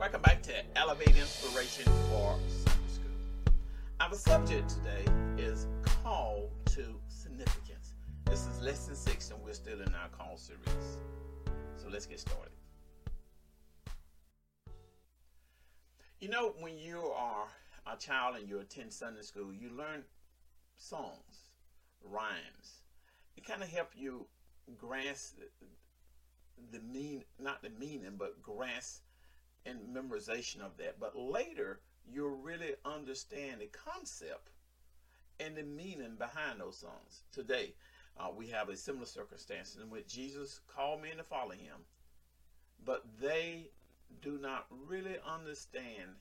Welcome back to Elevate Inspiration for Sunday School. Our subject today is Call to Significance. This is lesson six, and we're still in our call series. So let's get started. You know, when you are a child and you attend Sunday school, you learn songs, rhymes. It kind of help you grasp the mean, not the meaning, but grasp and memorization of that. But later, you'll really understand the concept and the meaning behind those songs. Today, uh, we have a similar circumstance in which Jesus called men to follow him, but they do not really understand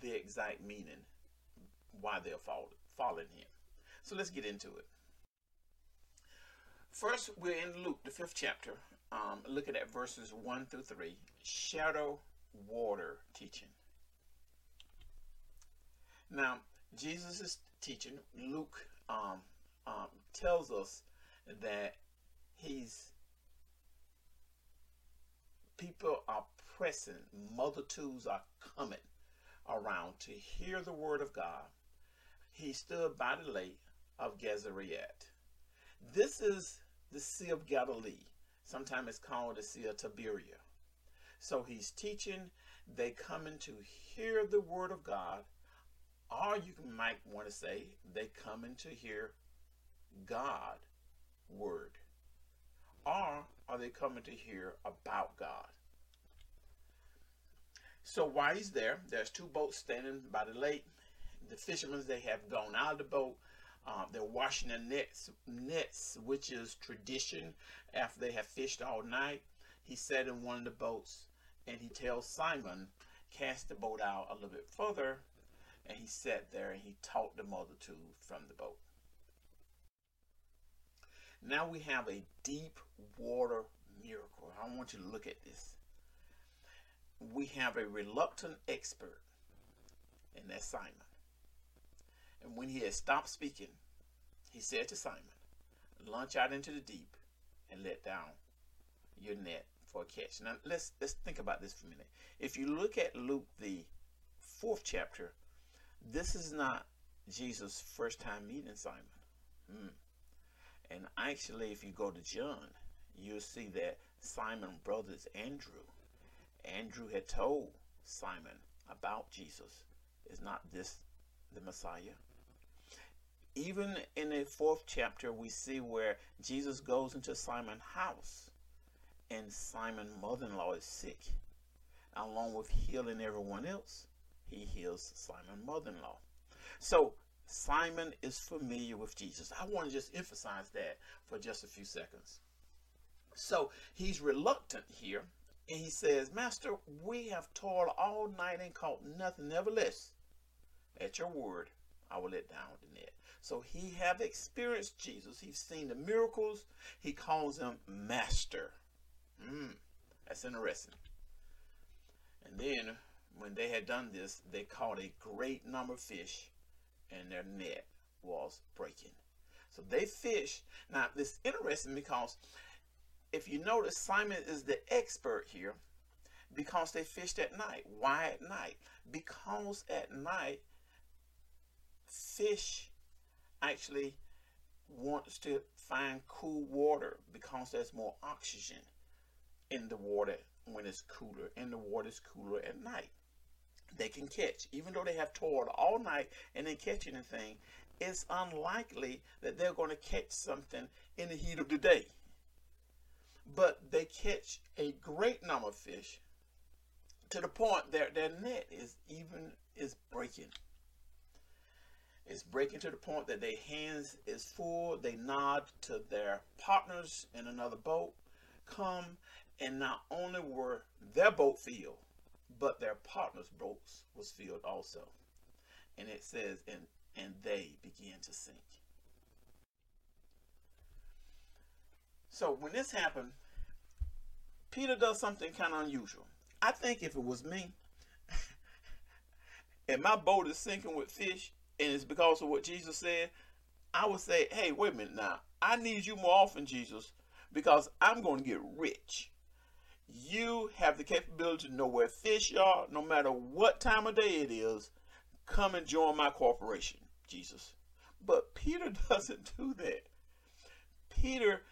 the exact meaning why they're following him. So let's get into it. First, we're in Luke, the fifth chapter, um, looking at verses 1 through 3, shadow water teaching. Now, Jesus is teaching. Luke um, um, tells us that he's people are pressing, multitudes are coming around to hear the word of God. He stood by the lake of Gennesaret. This is the Sea of Galilee. Sometimes it's called the Sea of Tiberia. So he's teaching, they coming to hear the word of God, or you might want to say they coming to hear God word. Or are they coming to hear about God? So while he's there, there's two boats standing by the lake. The fishermen, they have gone out of the boat. Uh, they're washing their nets, nets, which is tradition after they have fished all night. He sat in one of the boats and he tells Simon, cast the boat out a little bit further. And he sat there and he taught the multitude from the boat. Now we have a deep water miracle. I want you to look at this. We have a reluctant expert, and that's Simon. And when he had stopped speaking, he said to Simon, Launch out into the deep and let down your net for a catch. Now let's let's think about this for a minute. If you look at Luke the fourth chapter, this is not Jesus' first time meeting Simon. Hmm. And actually, if you go to John, you'll see that Simon brothers Andrew. Andrew had told Simon about Jesus. Is not this the Messiah? Even in the fourth chapter, we see where Jesus goes into Simon's house and Simon's mother-in-law is sick. Along with healing everyone else, he heals Simon's mother-in-law. So Simon is familiar with Jesus. I want to just emphasize that for just a few seconds. So he's reluctant here, and he says, Master, we have toiled all night and caught nothing. Nevertheless, at your word, I will let down the net. So he have experienced Jesus. He's seen the miracles. He calls him master. Mm, that's interesting. And then when they had done this, they caught a great number of fish and their net was breaking. So they fished. Now, this interesting because if you notice, Simon is the expert here because they fished at night. Why at night? Because at night, fish actually wants to find cool water because there's more oxygen in the water when it's cooler and the water is cooler at night. They can catch even though they have toiled all night and they catch anything it's unlikely that they're going to catch something in the heat of the day. But they catch a great number of fish to the point that their net is even is breaking it's breaking to the point that their hands is full. They nod to their partners in another boat. Come, and not only were their boat filled, but their partners' boats was filled also. And it says, and and they began to sink. So when this happened, Peter does something kind of unusual. I think if it was me, and my boat is sinking with fish, and it's because of what Jesus said, I would say, hey, wait a minute now. I need you more often, Jesus, because I'm going to get rich. You have the capability to know where fish are, no matter what time of day it is. Come and join my corporation, Jesus. But Peter doesn't do that. Peter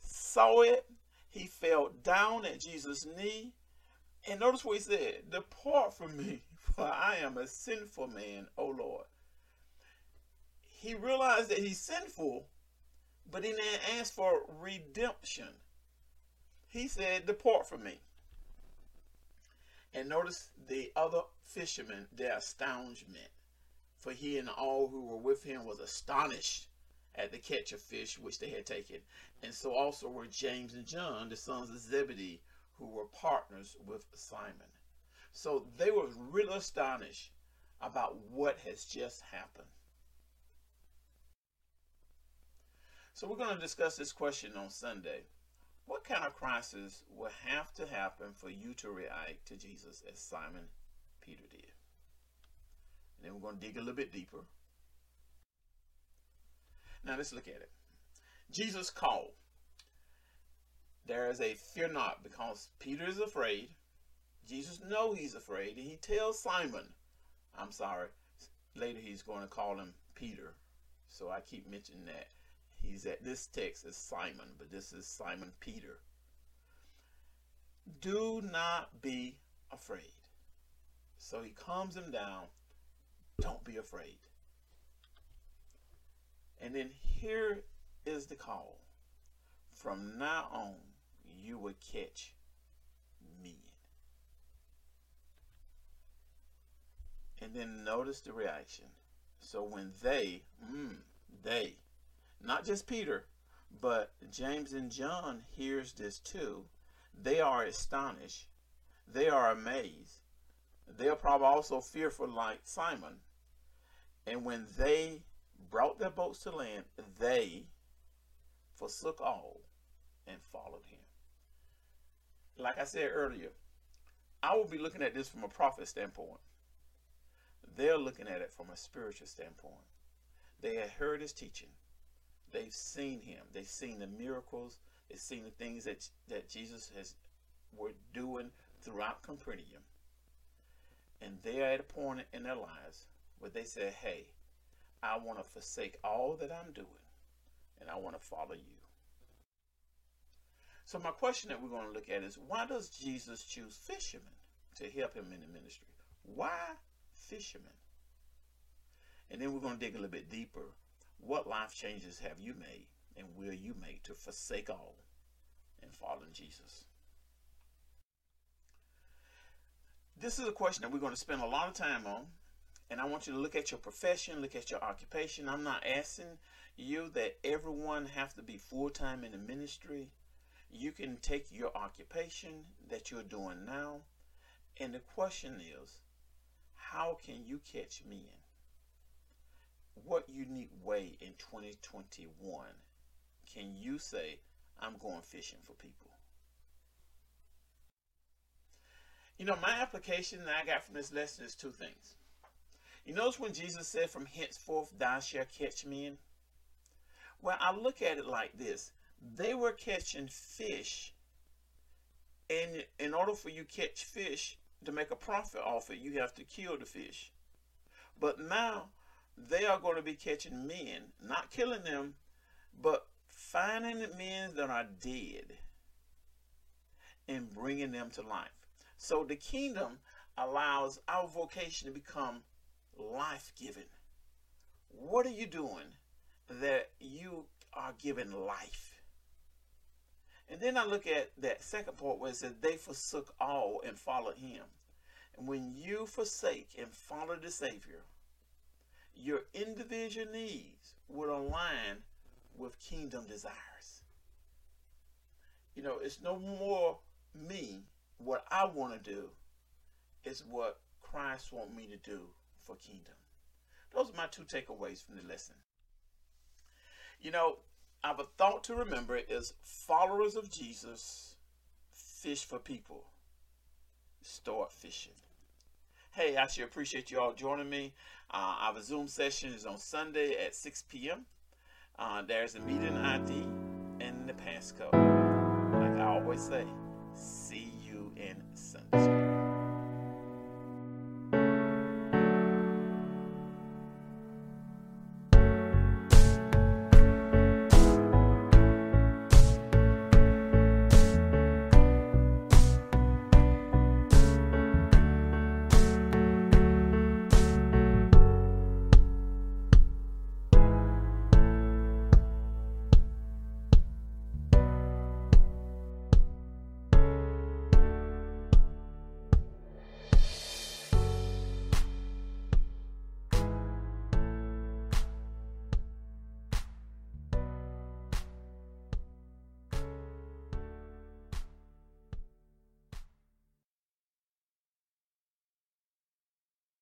saw it. He fell down at Jesus' knee. And notice what he said Depart from me, for I am a sinful man, O Lord. He realized that he's sinful, but he didn't ask for redemption. He said, Depart from me. And notice the other fishermen, their astonishment. For he and all who were with him was astonished at the catch of fish which they had taken. And so also were James and John, the sons of Zebedee, who were partners with Simon. So they were really astonished about what has just happened. So we're going to discuss this question on Sunday. What kind of crisis will have to happen for you to react to Jesus as Simon Peter did? And then we're going to dig a little bit deeper. Now let's look at it. Jesus called. There is a fear not because Peter is afraid. Jesus knows he's afraid, and he tells Simon, I'm sorry. Later he's going to call him Peter. So I keep mentioning that. He's at this text is Simon, but this is Simon Peter. Do not be afraid. So he calms him down. Don't be afraid. And then here is the call. From now on, you will catch men. And then notice the reaction. So when they, mm, they, not just Peter, but James and John hears this too. They are astonished. They are amazed. They are probably also fearful like Simon. And when they brought their boats to land, they forsook all and followed him. Like I said earlier, I will be looking at this from a profit standpoint. They're looking at it from a spiritual standpoint. They had heard his teaching. They've seen him. They've seen the miracles. They've seen the things that that Jesus has were doing throughout Capernaum. And they are at a point in their lives where they say, "Hey, I want to forsake all that I'm doing, and I want to follow you." So my question that we're going to look at is, why does Jesus choose fishermen to help him in the ministry? Why fishermen? And then we're going to dig a little bit deeper what life changes have you made and will you make to forsake all and follow Jesus? This is a question that we're going to spend a lot of time on. And I want you to look at your profession, look at your occupation. I'm not asking you that everyone have to be full-time in the ministry. You can take your occupation that you're doing now. And the question is, how can you catch men? What unique way in 2021 can you say, I'm going fishing for people? You know, my application that I got from this lesson is two things. You notice when Jesus said, From henceforth thou shalt catch men? Well, I look at it like this they were catching fish, and in order for you catch fish to make a profit off it, you have to kill the fish. But now they are going to be catching men, not killing them, but finding men that are dead and bringing them to life. So the kingdom allows our vocation to become life giving. What are you doing that you are giving life? And then I look at that second part where it says they forsook all and followed him. And when you forsake and follow the Savior, your individual needs would align with kingdom desires. You know, it's no more me, what I want to do, is what Christ wants me to do for kingdom. Those are my two takeaways from the lesson. You know, I have a thought to remember is followers of Jesus fish for people. Start fishing. Hey, I sure appreciate you all joining me. Uh, our Zoom session is on Sunday at 6 p.m. Uh, there's a meeting ID and the passcode. Like I always say, see you in Sunday.